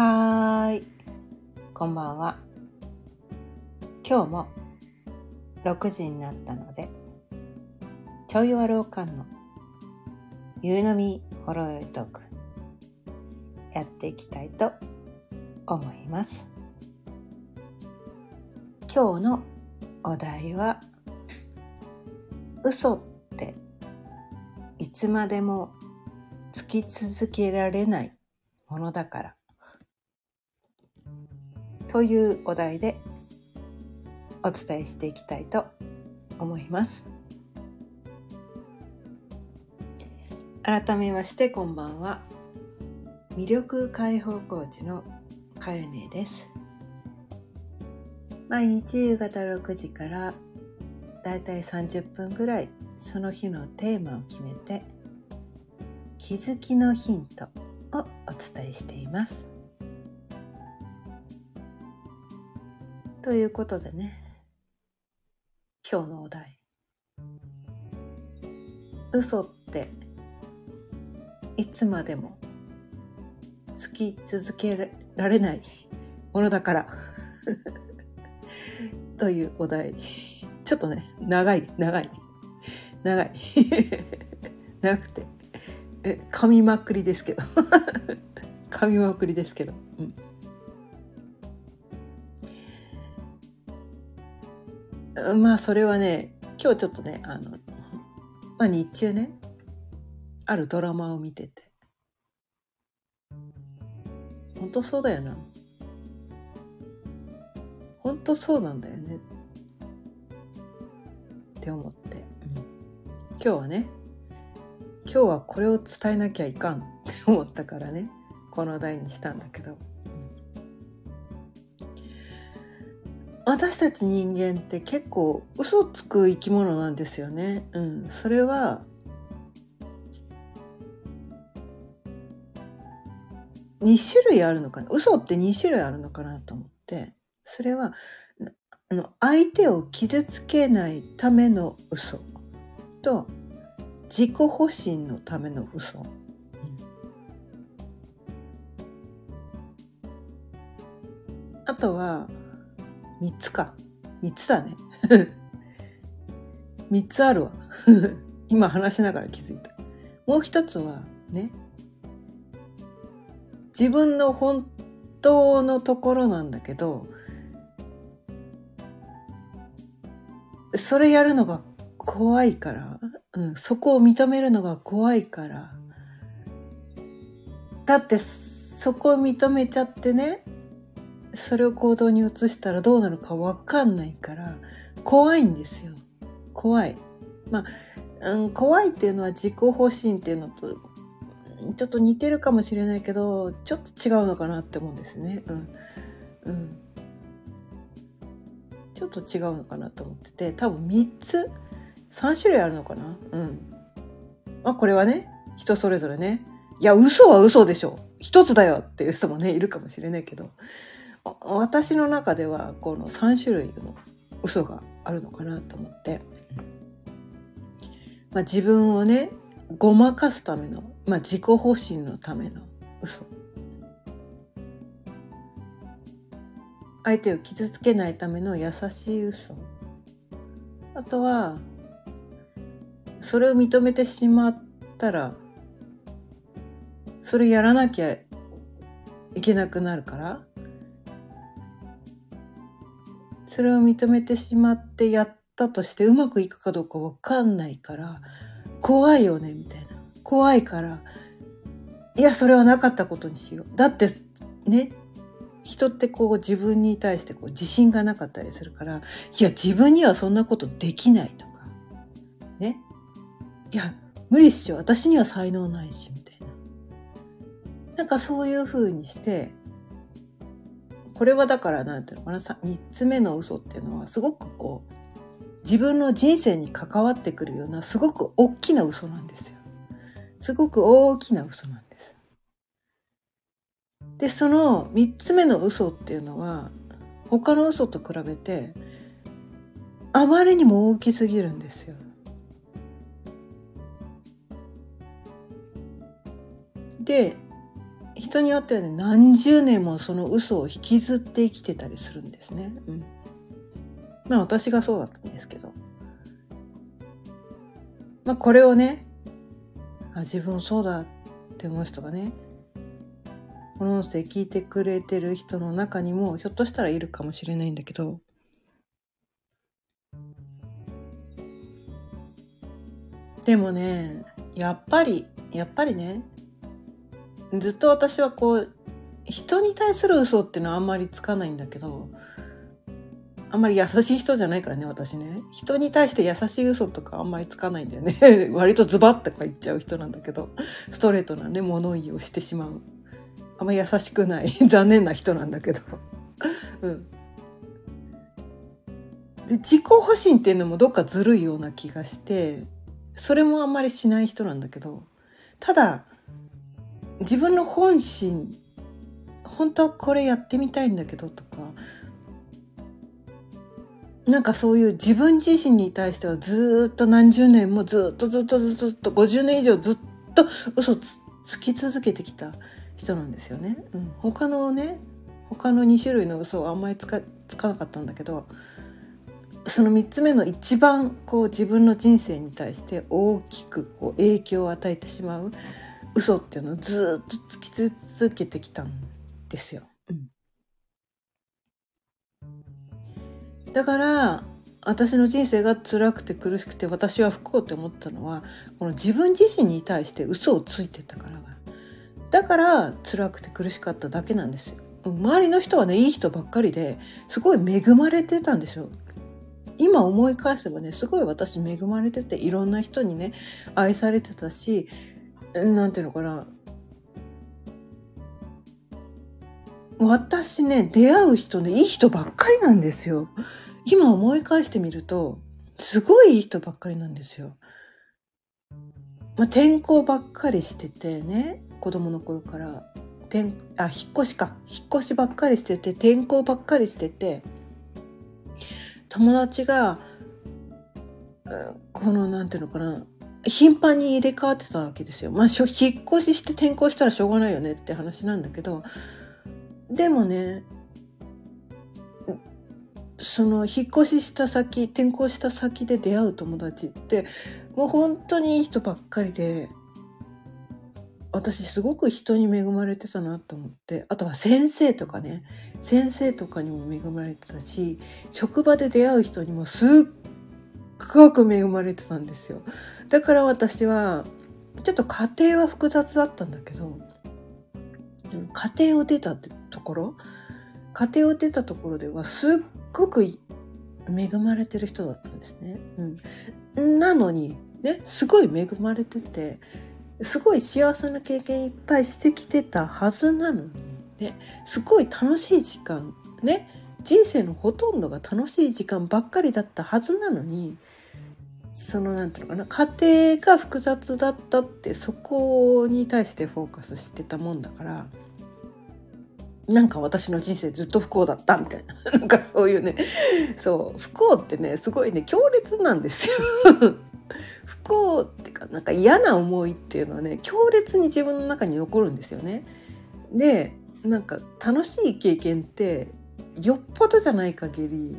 はい、こんばんは。今日も6時になったので、ちょいわろうかんの夕飲みほろよいトークやっていきたいと思います。今日のお題は嘘っていつまでもつき続けられないものだからというお題でお伝えしていきたいと思います。改めましてこんばんは。魅力解放コーチのかゆねです。毎日夕方6時からだいたい30分ぐらいその日のテーマを決めて気づきのヒントをお伝えしています。ということでね。今日のお題「嘘っていつまでもつき続けられないものだから」というお題。ちょっとね長い長い。長い。長 くて。え噛みまくりですけど。噛みまくりですけど、うん、まあそれはね今日ちょっとねあの、まあ、日中ねあるドラマを見てて。本当そうだよな。本当そうなんだよね。って思って、今日はね今日はこれを伝えなきゃいかんって思ったからねこの題にしたんだけど、私たち人間って結構嘘つく生き物なんですよね。うん、それは2種類あるのかな。嘘って2種類あるのかなと思って。それはあの相手を傷つけないための嘘。と自己保身のための嘘、うん、あとは3つか。3つだね。3つあるわ。今話しながら気づいた。もう一つはね自分の本当のところなんだけどそれやるのが怖いからうん、そこを認めるのが怖いからだってそこを認めちゃってねそれを行動に移したらどうなるか分かんないから怖いんですよ。怖い。まあ、うん、怖いっていうのは自己保身っていうのとちょっと似てるかもしれないけどちょっと違うのかなって思うんですね。うん。うん。ちょっと違うのかなと思ってて多分3つ3種類あるのかな。うん。まあこれはね人それぞれね。いや嘘は嘘でしょ。一つだよっていう人もねいるかもしれないけど。私の中ではこの3種類の嘘があるのかなと思って、まあ、自分をねごまかすための、まあ、自己保身のための嘘。相手を傷つけないための優しい嘘。あとはそれを認めてしまったらそれやらなきゃいけなくなるからそれを認めてしまってやったとしてうまくいくかどうか分かんないから怖いよねみたいな。怖いからいやそれはなかったことにしよう。だってね人ってこう自分に対してこう自信がなかったりするからいや自分にはそんなことできないとかね。いや無理っしょ私には才能ないしみたいな。なんかそういう風にしてこれはだから何ていうのかな3つ目の嘘っていうのはすごくこう自分の人生に関わってくるようなすごく大きな嘘なんですよ。すごく大きな嘘なんです。でその3つ目の嘘っていうのは他の嘘と比べてあまりにも大きすぎるんですよ。で人によってはね何十年もその嘘を引きずって生きてたりするんですね。うん、まあ私がそうだったんですけど。まあこれをねあ自分そうだって思う人がねこの音声聞いてくれてる人の中にもひょっとしたらいるかもしれないんだけどでもねやっぱりやっぱりねずっと私はこう人に対する嘘っていうのはあんまりつかないんだけどあんまり優しい人じゃないからね私ね。人に対して優しい嘘とかあんまりつかないんだよね。割とズバッとか言っちゃう人なんだけどストレートなね物言いをしてしまう。あんまり優しくない 残念な人なんだけど。うん。で自己保身っていうのもどっかずるいような気がしてそれもあんまりしない人なんだけどただ自分の本心本当はこれやってみたいんだけどとかなんかそういう自分自身に対してはずっと何十年もずっとずっとずっと50年以上ずっと嘘つつき続けてきた人なんですよね。うん、他のね他の2種類の嘘はあんまりつかつかなかったんだけどその3つ目の一番こう自分の人生に対して大きくこう影響を与えてしまう嘘っていうのをずっとつき続けてきたんですよ。うん、だから私の人生が辛くて苦しくて私は不幸って思ったのはこの自分自身に対して嘘をついてたからだから辛くて苦しかっただけなんですよ。周りの人はねいい人ばっかりですごい恵まれてたんですよ今思い返せばねすごい私恵まれてていろんな人にね愛されてたし何ていうのかな。私ね出会う人ねいい人ばっかりなんですよ。今思い返してみるとすごいいい人ばっかりなんですよ、まあ、転校ばっかりしててね子供の頃から。転あ引っ越しか。引っ越しばっかりしてて転校ばっかりしてて友達がこの何ていうのかな。頻繁に入れ替わってたわけですよ。まあ引っ越しして転校したらしょうがないよねって話なんだけどでもねその引っ越しした先転校した先で出会う友達ってもう本当にいい人ばっかりで私すごく人に恵まれてたなと思ってあとは先生とかね先生とかにも恵まれてたし職場で出会う人にもすっごく恵まれてたんですよだから私はちょっと家庭は複雑だったんだけど家庭を出たってところ家庭を出たところではすっごく恵まれてる人だったんですね。うん、なのにねすごい恵まれててすごい幸せな経験いっぱいしてきてたはずなのにねすごい楽しい時間ね人生のほとんどが楽しい時間ばっかりだったはずなのにその何て言うのかな家庭が複雑だったってそこに対してフォーカスしてたもんだからなんか私の人生ずっと不幸だったみたいな なんかそういうねそう不幸ってねすごいね強烈なんですよ 不幸ってかなんか嫌な思いっていうのはね強烈に自分の中に残るんですよね。でなんか楽しい経験ってよっぽどじゃない限り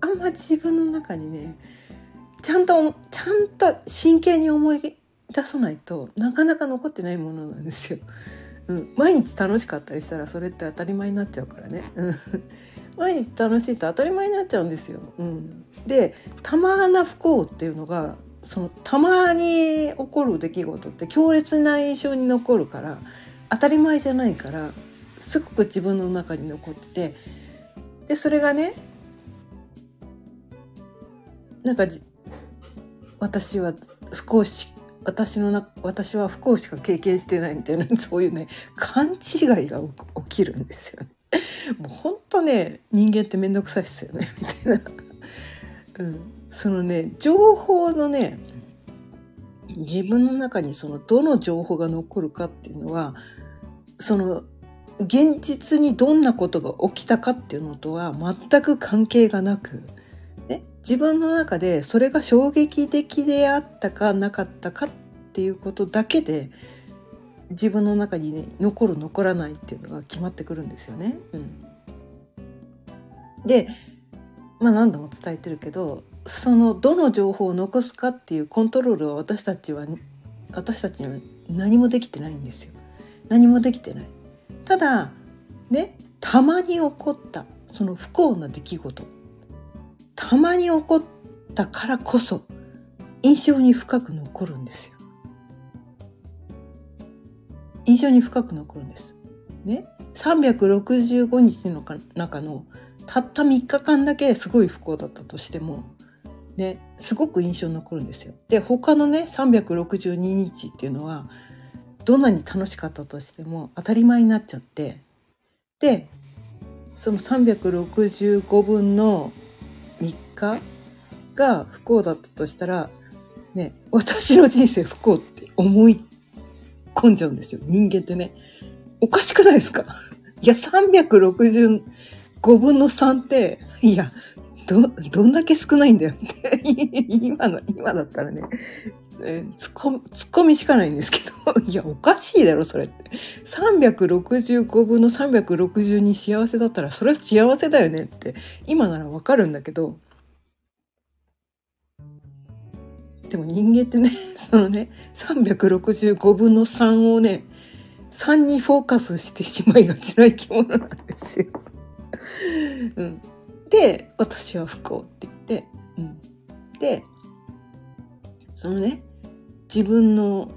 あんま自分の中にねちゃんとちゃんと真剣に思い出さないとなかなか残ってないものなんですよ。うん、毎日楽しかったりしたらそれって当たり前になっちゃうからね。毎日楽しいと当たり前になっちゃうんですよ。うん、でたまな不幸っていうのがそのたまに起こる出来事って強烈な印象に残るから当たり前じゃないからすごく自分の中に残っててでそれがねなんか私は不幸し私のな私は不幸しか経験してないみたいな そういうね勘違いが起きるんですよね。もうほんとね人間って面倒くさいっすよね みたいな、うん、そのね情報のね自分の中にそのどの情報が残るかっていうのはその現実にどんなことが起きたかっていうのとは全く関係がなく、自分の中でそれが衝撃的であったかなかったかっていうことだけで自分の中にね残る残らないっていうのが決まってくるんですよね。うん、でまあ何度も伝えてるけどそのどの情報を残すかっていうコントロールは私たちは私たちには何もできてないんですよ。何もできてない。ただねたまに起こったその不幸な出来事たまに起こったからこそ印象に深く残るんですよ。印象に深く残るんです。ね、365日の中のたった3日間だけすごい不幸だったとしても、ね、すごく印象に残るんですよ。で他のね362日っていうのはどんなに楽しかったとしても当たり前になっちゃってでその365分の3日が不幸だったとしたらね私の人生不幸って思い込んじゃうんですよ。人間ってね。おかしくないですか？いや365分の3っていやどどんだけ少ないんだよって。今の今だったらね。えー、ツッコツッコミしかないんですけど。いやおかしいだろそれって。365分の362幸せだったらそれは幸せだよねって今ならわかるんだけど。でも人間ってね そのね365分の3をね3にフォーカスしてしまいがちな生き物なんですよ。うん、で私は不幸って言って、うん、でそのね自分の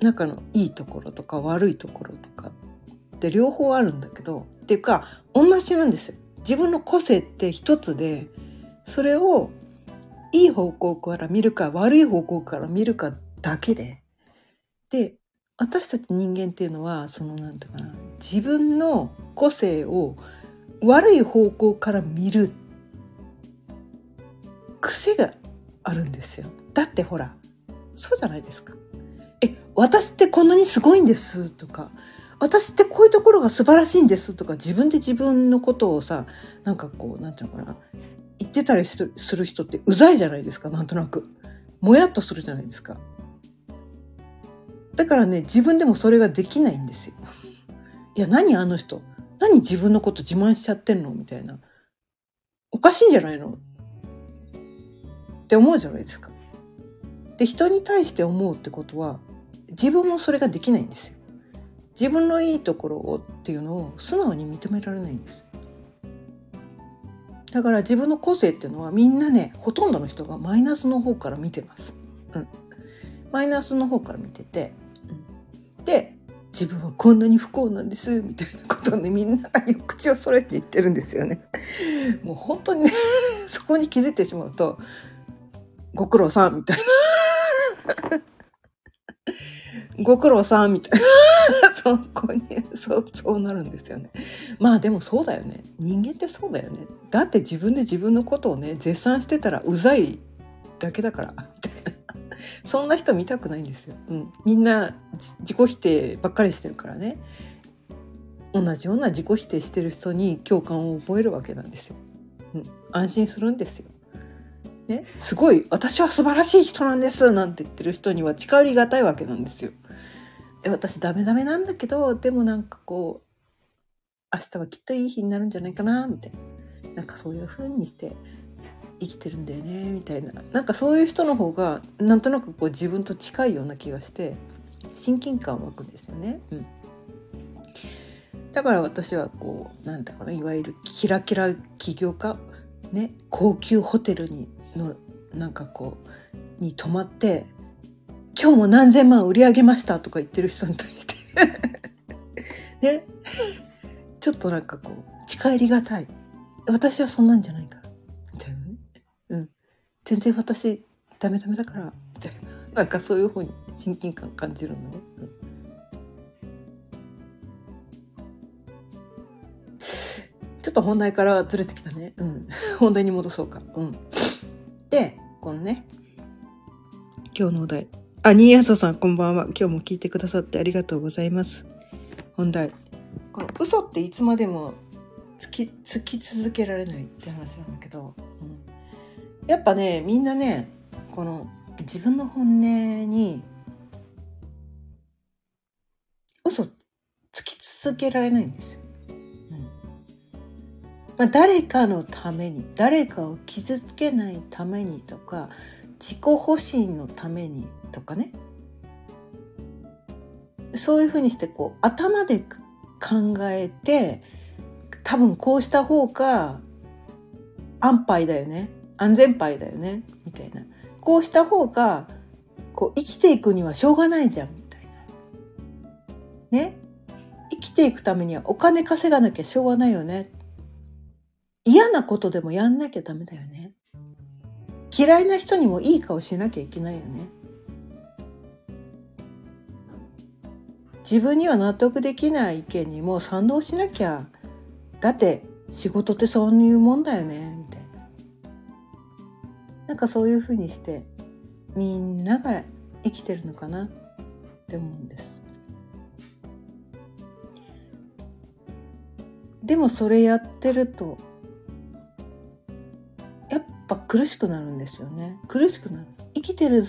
中のいいところとか悪いところとかって両方あるんだけどっていうか同じなんですよ。自分の個性って一つでそれをいい方向から見るか悪い方向から見るかだけでで私たち人間っていうのはその何て言うかな自分の個性を悪い方向から見る癖があるんですよ。だってほらそうじゃないですか。え私ってこんなにすごいんですとか私ってこういうところが素晴らしいんですとか自分で自分のことをさなんかこうなんていうのかな言ってたりする人ってうざいじゃないですかなんとなく。もやっとするじゃないですか。だからね自分でもそれができないんですよ。いや何あの人？何自分のこと自慢しちゃってんの？みたいな。おかしいんじゃないの？って思うじゃないですか。で人に対して思うってことは自分もそれができないんですよ。自分のいいところをっていうのを素直に認められないんです。だから自分の個性っていうのはみんなねほとんどの人がマイナスの方から見てます、うん、マイナスの方から見てて、うん、で自分はこんなに不幸なんですみたいなことをねみんなが口を揃えて言ってるんですよね。もう本当にねそこに気づいてしまうとご苦労さんみたいなご苦労さんみたいな。そこにそうそうなるんですよね。まあでもそうだよね。人間ってそうだよね。だって自分で自分のことをね絶賛してたらうざいだけだから。みたいなそんな人見たくないんですよ、うん、みんな自己否定ばっかりしてるからね。同じような自己否定してる人に共感を覚えるわけなんですよ、うん、安心するんですよ。ね、すごい私は素晴らしい人なんですなんて言ってる人には近寄りがたいわけなんですよ。で私ダメダメなんだけどでもなんかこう明日はきっといい日になるんじゃないかなみたいな。なんかそういう風にして生きてるんだよねみたいな。なんかそういう人の方がなんとなくこう自分と近いような気がして親近感湧くんですよね。うん。だから私はこうなんだかないわゆるキラキラ起業家ね高級ホテルにのなんかこうに泊まって今日も何千万売り上げましたとか言ってる人に対して。ね。ちょっとなんかこう近寄りがたい。私はそんなんじゃないかみたいなね。うん。全然私ダメダメだから。みたいな。なんかそういう方に親近感感じるのね、うん、ちょっと本題からずれてきたね。うん。本題に戻そうか。うん。でこのね今日のお題。あ、新朝さん、こんばんは。今日も聞いてくださってありがとうございます。本題。この嘘っていつまでもつきつき続けられないって話なんだけど、うん、やっぱね、みんなね、この自分の本音に嘘つき続けられないんですよ。うんまあ、誰かのために誰かを傷つけないためにとか自己保身のためにとかね。そういうふうにしてこう頭で考えて多分こうした方が安牌だよね。安全牌だよね。みたいな。こうした方がこう生きていくにはしょうがないじゃんみたいな。ね。生きていくためにはお金稼がなきゃしょうがないよね。嫌なことでもやんなきゃダメだよね。嫌いな人にもいい顔しなきゃいけないよね。自分には納得できない意見にも賛同しなきゃ。だって仕事ってそういうもんだよね。みたいな。なんかそういうふうにしてみんなが生きてるのかな。って思うんです。でもそれやってるとぱ苦しくなるんですよね。苦しくなる。生きてる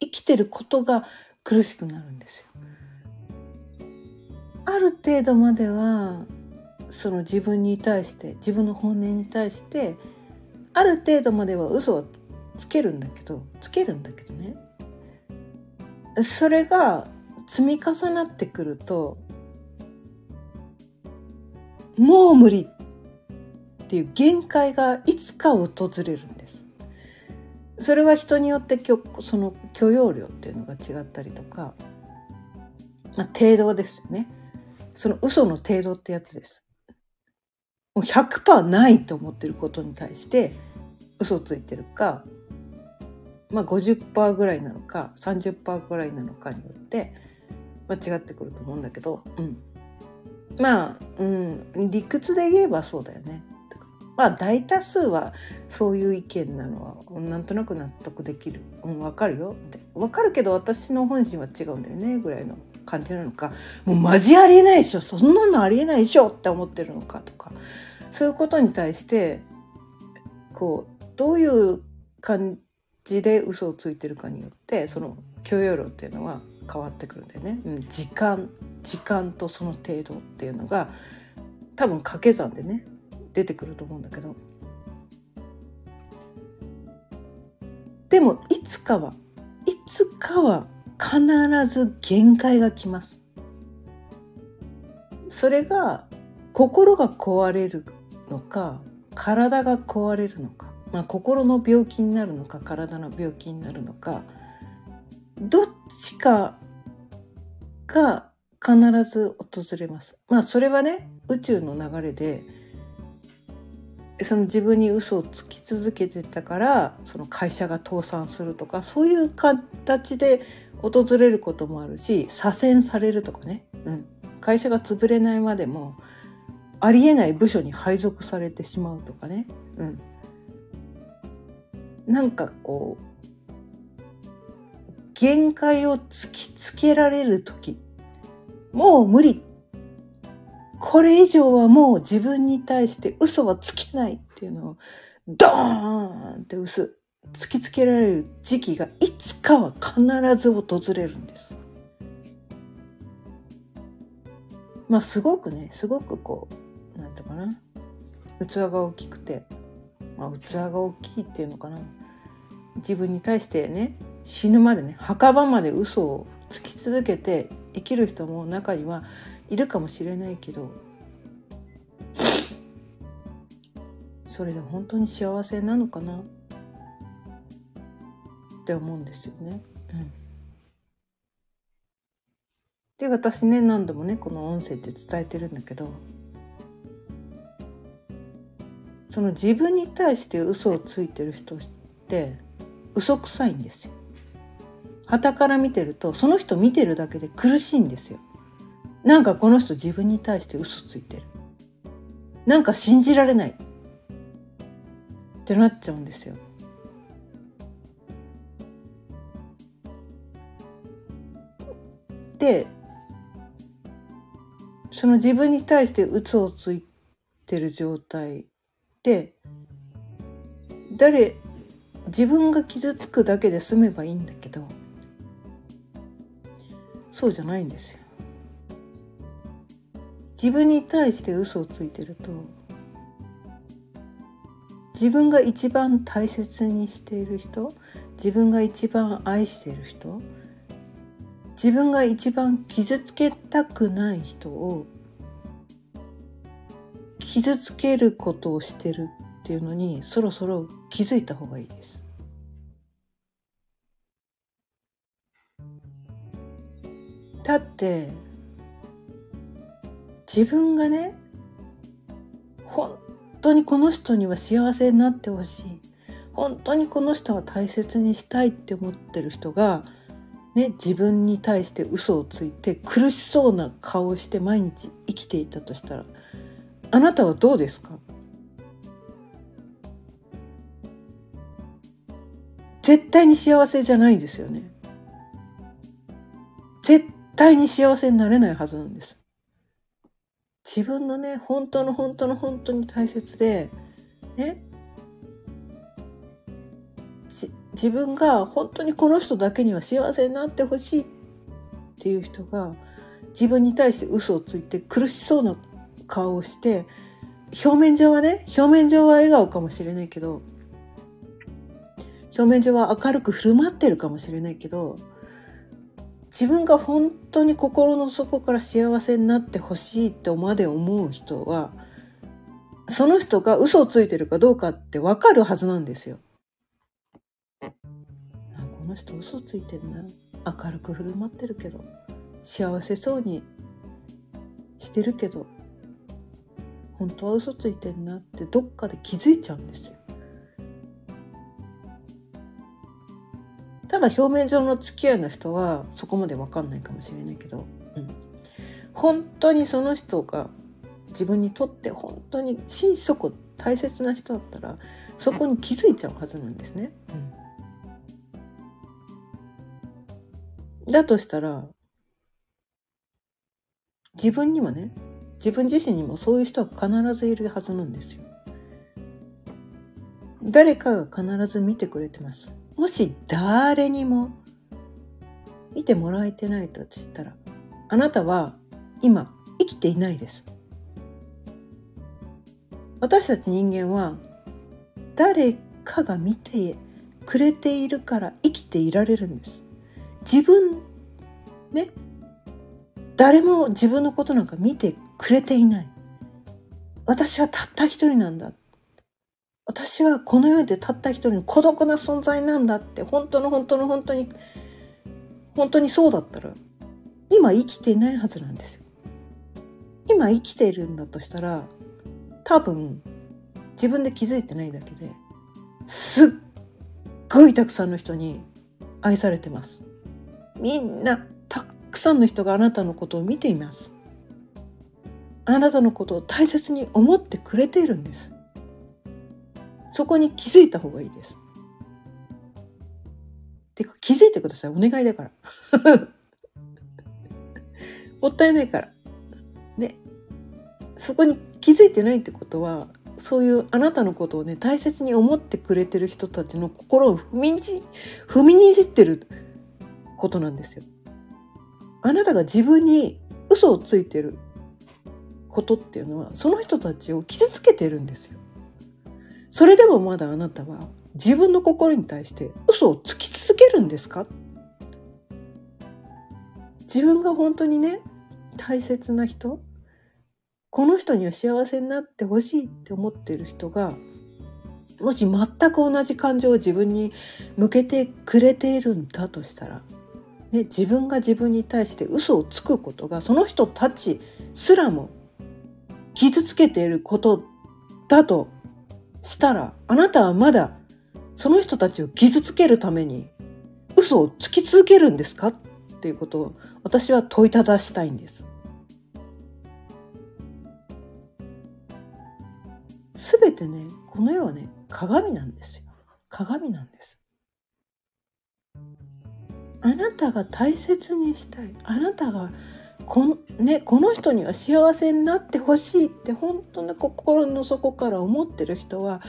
生きてることが苦しくなるんですよ。ある程度まではその自分に対して自分の本音に対してある程度までは嘘はつけるんだけどつけるんだけどね。それが積み重なってくるともう無理っていう限界がいつか訪れるんです。それは人によってその許容量っていうのが違ったりとか、まあ、程度ですよね。その嘘の程度ってやつです。もう100%ないと思ってることに対して嘘ついてるか、まあ、50%ぐらいなのか30%ぐらいなのかによって間違ってくると思うんだけど、うん、まあ、うん、理屈で言えばそうだよね。まあ大多数はそういう意見なのはなんとなく納得できる、うん、分かるよ。って分かるけど私の本心は違うんだよねぐらいの感じなのか。もうマジありえないでしょ。そんなのありえないでしょって思ってるのかとか。そういうことに対してこうどういう感じで嘘をついてるかによってその許容量っていうのは変わってくるんだよね。うん、時間時間とその程度っていうのが多分掛け算でね出てくると思うんだけどでもいつかはいつかは必ず限界が来ます。それが心が壊れるのか体が壊れるのか、まあ、心の病気になるのか体の病気になるのかどっちかが必ず訪れます。まあそれはね宇宙の流れでその自分に嘘をつき続けてたからその会社が倒産するとかそういう形で訪れることもあるし左遷されるとかね、うん、会社が潰れないまでもありえない部署に配属されてしまうとかね、うん、なんかこう限界を突きつけられる時もう無理これ以上はもう自分に対して嘘はつけないっていうのをドーンって嘘突きつけられる時期がいつかは必ず訪れるんです。まあすごくねすごくこう何て言うかな。器が大きくて、まあ、器が大きいっていうのかな。自分に対してね死ぬまでね墓場まで嘘をつき続けて生きる人も中にはいるかもしれないけどそれで本当に幸せなのかな？って思うんですよね。うん、で私ね何度もねこの音声って伝えてるんだけどその自分に対して嘘をついてる人って嘘くさいんですよ。旗から見てるとその人見てるだけで苦しいんですよ。なんかこの人自分に対して嘘ついてる。なんか信じられない。ってなっちゃうんですよ。でその自分に対して嘘をついてる状態で誰自分が傷つくだけで済めばいいんだけどそうじゃないんですよ。自分に対して嘘をついてると自分が一番大切にしている人自分が一番愛している人自分が一番傷つけたくない人を傷つけることをしてるっていうのにそろそろ気づいた方がいいです。だって自分がね本当にこの人には幸せになってほしい本当にこの人は大切にしたいって思ってる人が、ね、自分に対して嘘をついて苦しそうな顔をして毎日生きていたとしたらあなたはどうですか？絶対に幸せじゃないんですよね。絶対に幸せになれないはずなんです。自分のね本当の本当の本当に大切でね。自分が本当にこの人だけには幸せになってほしいっていう人が自分に対して嘘をついて苦しそうな顔をして表面上はね表面上は笑顔かもしれないけど表面上は明るく振る舞ってるかもしれないけど自分が本当に心の底から幸せになってほしいってまで思う人はその人が嘘をついてるかどうかって分かるはずなんですよ。この人嘘ついてるな明るく振る舞ってるけど幸せそうにしてるけど本当は嘘ついてんなってどっかで気づいちゃうんですよ。ただ表面上の付き合いの人はそこまで分かんないかもしれないけど、うん、本当にその人が自分にとって本当に心底大切な人だったらそこに気づいちゃうはずなんですね。うん、だとしたら自分にもね自分自身にもそういう人は必ずいるはずなんですよ。誰かが必ず見てくれてます。もし誰にも見てもらえてないとしたらあなたは今生きていないです。私たち人間は誰かが見てくれているから生きていられるんです。自分ね誰も自分のことなんか見てくれていない。私はたった一人なんだ。私はこの世でたった一人の孤独な存在なんだって本当の本当の本当に本当にそうだったら今生きていないはずなんですよ。今生きているんだとしたら多分自分で気づいてないだけですっごいたくさんの人に愛されてます。みんなたくさんの人があなたのことを見ています。あなたのことを大切に思ってくれているんです。そこに気づいた方がいいです。てか気づいてくださいお願いだから。もったいないから。ね。そこに気づいてないってことはそういうあなたのことをね大切に思ってくれてる人たちの心を踏みにじ踏みにじってることなんですよ。あなたが自分に嘘をついてることっていうのはその人たちを傷つけてるんですよ。それでもまだあなたは自分の心に対して嘘をつき続けるんですか？自分が本当にね大切な人この人には幸せになってほしいって思っている人がもし全く同じ感情を自分に向けてくれているんだとしたら、ね、自分が自分に対して嘘をつくことがその人たちすらも傷つけていることだとしたらあなたはまだその人たちを傷つけるために嘘をつき続けるんですかっていうことを私は問いただしたいんです。すべてねこの世はね鏡なんですよ。鏡なんです。あなたが大切にしたいあなたがこ,、ね、この人には幸せになってほしいって本当の心の底から思ってる人は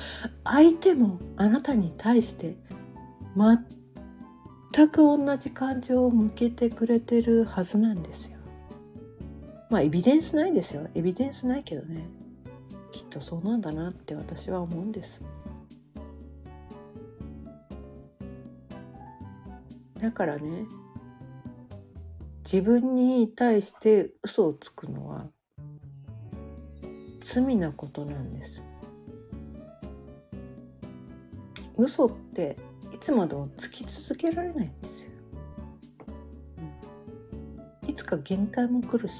相手もあなたに対して全く同じ感情を向けてくれてるはずなんですよ。まあエビデンスないですよ。エビデンスないけどね。きっとそうなんだなって私は思うんです。だからね自分に対して嘘をつくのは罪なことなんです。嘘っていつまでもつき続けられないんですよ、いつか限界も来るし。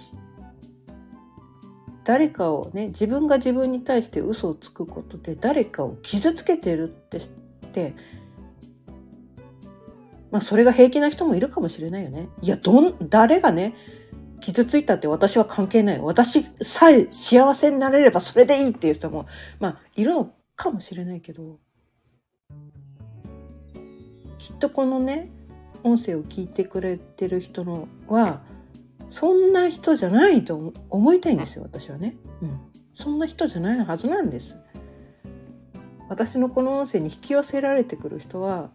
誰かをね自分が自分に対して嘘をつくことで誰かを傷つけてるって知ってまあそれが平気な人もいるかもしれないよね。いやどん誰がね傷ついたって私は関係ない私さえ幸せになれればそれでいいっていう人もまあいるのかもしれないけど。きっとこのね音声を聞いてくれてる人のはそんな人じゃないと思いたいんですよ私はね、うん、そんな人じゃないはずなんです。私のこの音声に引き寄せられてくる人は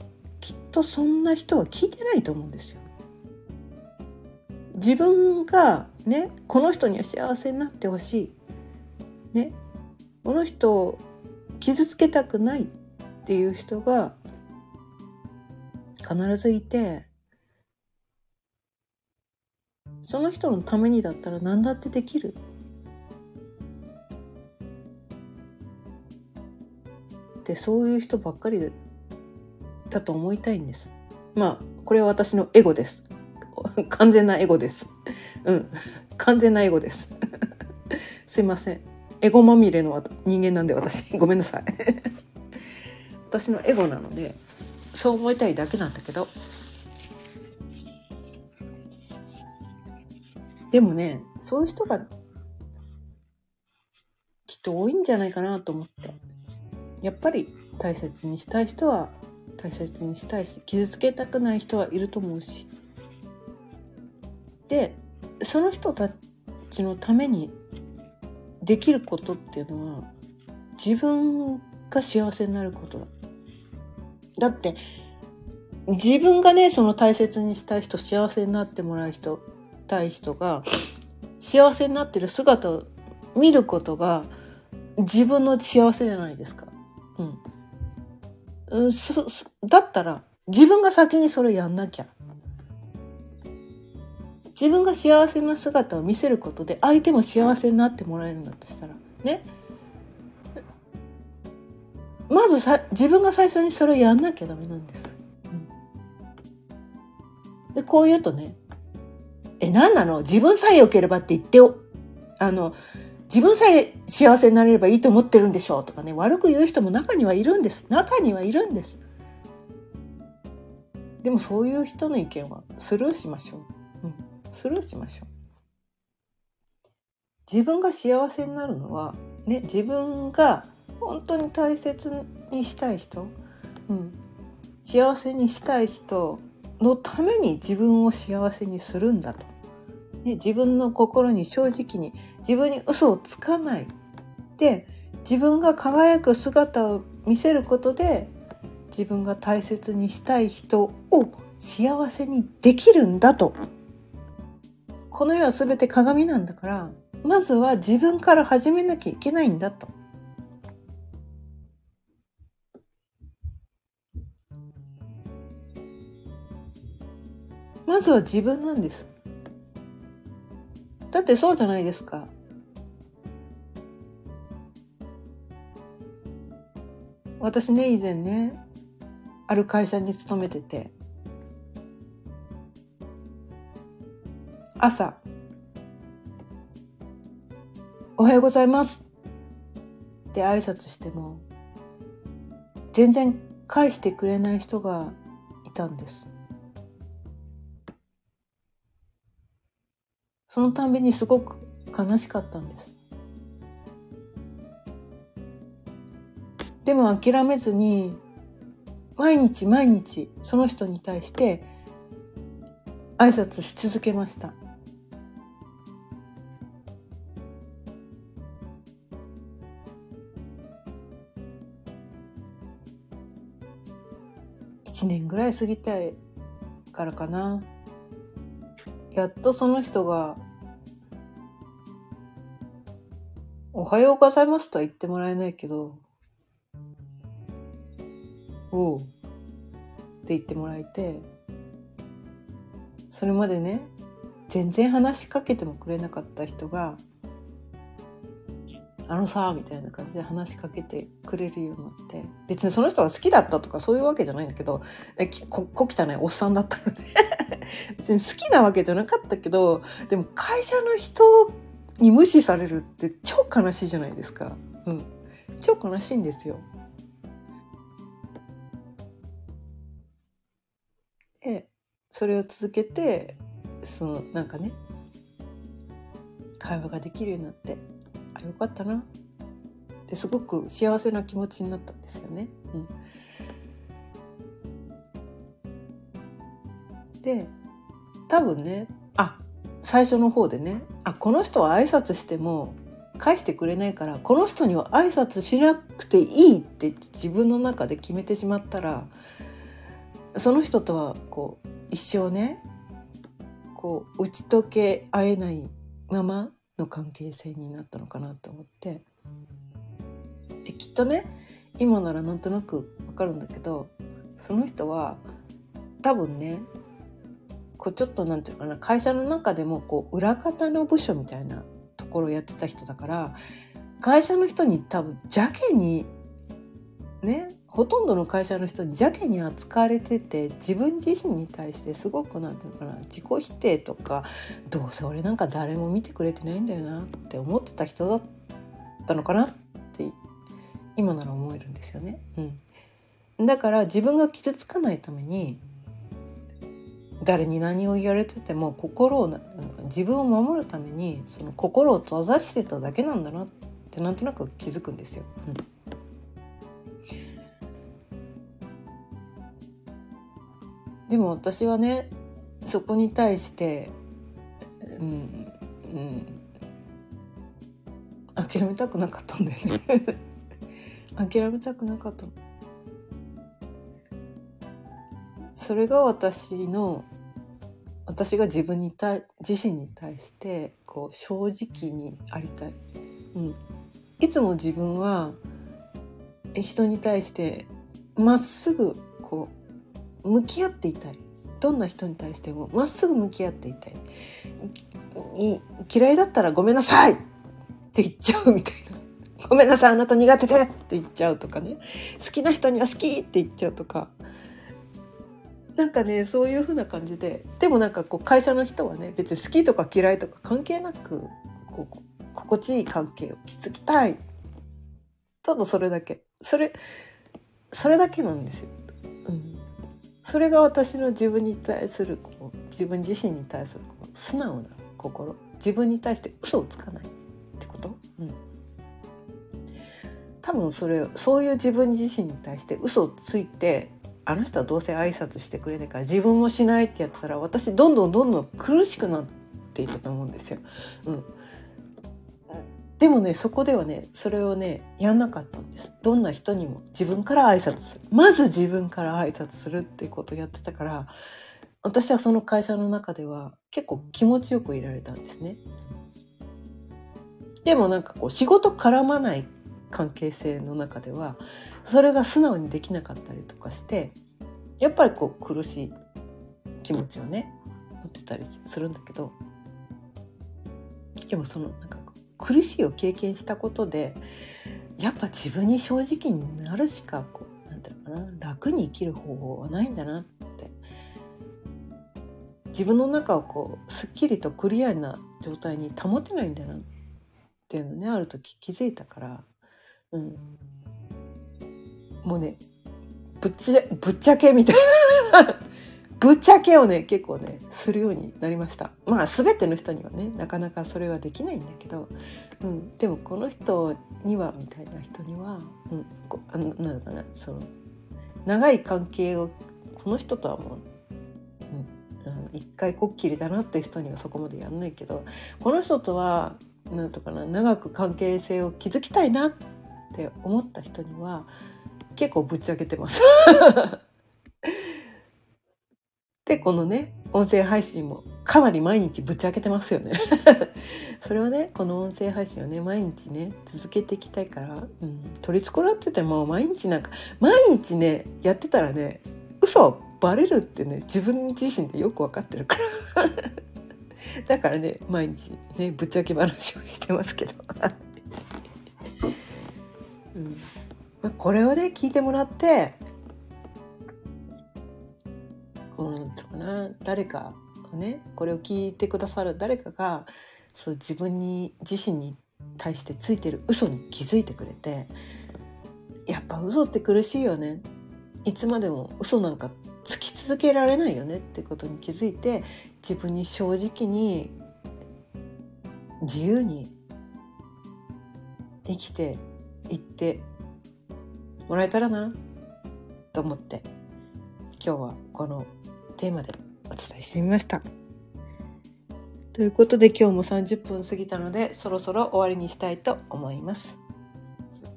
きっとそんな人は聞いてないと思うんですよ。自分がねこの人には幸せになってほしい。ね。この人を傷つけたくないっていう人が必ずいてその人のためにだったら何だってできる。ってそういう人ばっかりでだと思いたいんですまあこれは私のエゴです 完全なエゴです。うん、完全なエゴです。すいません。エゴまみれの人間なんで私ごめんなさい。私のエゴなのでそう思いたいだけなんだけど。でもね、そういう人がきっと多いんじゃないかなと思って。やっぱり大切にしたい人は大切にしたいし傷つけたくない人はいると思うしでその人たちのためにできることっていうのは自分が幸せになることだ。だって自分がねその大切にしたい人幸せになってもらう人たい人が幸せになってる姿を見ることが自分の幸せじゃないですか。うん。うん、だったら自分が先にそれやんなきゃ。自分が幸せな姿を見せることで相手も幸せになってもらえるんだとしたらねまずさ自分が最初にそれをやんなきゃダメなんです。うん、でこう言うとね「え何なの？自分さえ良ければって言ってあの自分さえ幸せになれればいいと思ってるんでしょう」とかね悪く言う人も中にはいるんです中にはいるんです。でもそういう人の意見はスルーしましょう。うんスルーしましょう。自分が幸せになるのは、ね、自分が本当に大切にしたい人、うん、幸せにしたい人のために自分を幸せにするんだと、ね、自分の心に正直に自分に嘘をつかないで自分が輝く姿を見せることで自分が大切にしたい人を幸せにできるんだとこの世は全て鏡なんだからまずは自分から始めなきゃいけないんだと。まずは自分なんです。だってそうじゃないですか。私ね以前ねある会社に勤めてて朝「おはようございます」って挨拶しても全然返してくれない人がいたんです。そのたんびにすごく悲しかったんです。でも諦めずに毎日毎日その人に対して挨拶し続けました。1年ぐらい過ぎてからかな。やっとその人がおはようございますとは言ってもらえないけど、おうって言ってもらえて、それまでね、全然話しかけてもくれなかった人が、あのさみたいな感じで話しかけてくれるようになって別にその人が好きだったとかそういうわけじゃないんだけどここ汚いおっさんだったので 別に好きなわけじゃなかったけどでも会社の人に無視されるって超悲しいじゃないですか。うん、超悲しいんですよ。それを続けてそのなんかね会話ができるようになってあよかったなってすごく幸せな気持ちになったんですよね。うん、で多分ねあ最初の方でねあこの人は挨拶しても返してくれないからこの人には挨拶しなくていいって自分の中で決めてしまったらその人とはこう一生ねこう打ち解け合えないままの関係性になったのかなと思って。できっとね今ならなんとなくわかるんだけどその人は多分ねこうちょっと何て言うかな会社の中でもこう裏方の部署みたいなところをやってた人だから会社の人に多分邪気にねほとんどの会社の人に邪気に扱われてて自分自身に対してすごく何て言うのかな自己否定とかどうせ俺なんか誰も見てくれてないんだよなって思ってた人だったのかなって今なら思えるんですよね。うん、だから自分が傷つかないために誰に何を言われてても心を自分を守るためにその心を閉ざしてただけなんだなってなんとなく気づくんですよ。うんでも私はねそこに対してうんうん。諦めたくなかったんだよね。諦めたくなかった。それが私の私が自分に対自身に対してこう正直にありたい、うん、いつも自分は人に対してまっすぐこう向き合っていたい。どんな人に対してもまっすぐ向き合っていたい。嫌いだったらごめんなさい！って言っちゃうみたいな。ごめんなさいあなた苦手でって言っちゃうとかね。好きな人には好きって言っちゃうとか。なんかねそういう風な感じで。でもなんかこう会社の人はね別に好きとか嫌いとか関係なくこう心地いい関係を築きたい。ただそれだけ。それそれだけなんですよ。うん。それが私の自分に対する自分自身に対する素直な心自分に対して嘘をつかないってこと、うん、多分それそういう自分自身に対して嘘をついてあの人はどうせ挨拶してくれないから自分もしないってやってたら私どんどんどんどん苦しくなっていたと思うんですよ。うん、でもねそこではねそれをねやんなかったんです。どんな人にも自分から挨拶する。まず自分から挨拶するっていうことをやってたから私はその会社の中では結構気持ちよくいられたんですね。でもなんかこう仕事絡まない関係性の中ではそれが素直にできなかったりとかしてやっぱりこう苦しい気持ちをね持ってたりするんだけどでもそのなんか苦しいを経験したことでやっぱ自分に正直になるしかこうなんていうのかな楽に生きる方法はないんだなって。自分の中をこうすっきりとクリアな状態に保てないんだなっていうのねある時気づいたから、うん、もうねぶっちゃぶっちゃけみたいな。ぶっちゃけをね結構ねするようになりました。まあ全ての人にはねなかなかそれはできないんだけど、うん、でもこの人にはみたいな人には、うん、こあのなんかなその長い関係をこの人とはもう、うん、一回こっきりだなっていう人にはそこまでやんないけどこの人とはなんとかな長く関係性を築きたいなって思った人には結構ぶっちゃけてます。でこのね音声配信もかなり毎日ぶち開けてますよね。それはねこの音声配信をね毎日ね続けていきたいから、うん、取り繕ってても毎日なんか毎日ねやってたらね嘘バレるってね自分自身でよく分かってるから。だからね毎日ねぶっちゃけ話をしてますけど、うん。まあ、これをね聞いてもらってこのなんていうかな。誰かねこれを聞いてくださる誰かがそう自分に自身に対してついてる嘘に気づいてくれてやっぱ嘘って苦しいよね。いつまでも嘘なんかつき続けられないよねってことに気づいて自分に正直に自由に生きていってもらえたらなと思って。今日はこのテーマでお伝えしてみました。ということで今日も30分過ぎたのでそろそろ終わりにしたいと思います。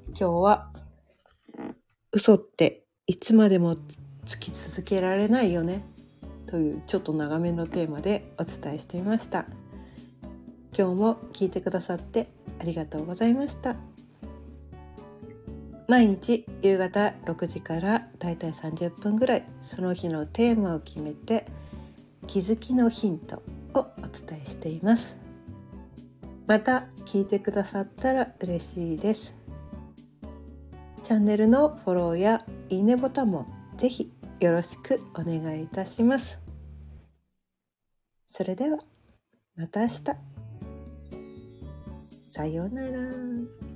今日は嘘っていつまでもつき続けられないよねというちょっと長めのテーマでお伝えしてみました。今日も聞いてくださってありがとうございました。毎日夕方6時からだいたい30分ぐらいその日のテーマを決めて気づきのヒントをお伝えしています。また聞いてくださったら嬉しいです。チャンネルのフォローやいいねボタンもぜひよろしくお願いいたします。それではまた明日。さようなら。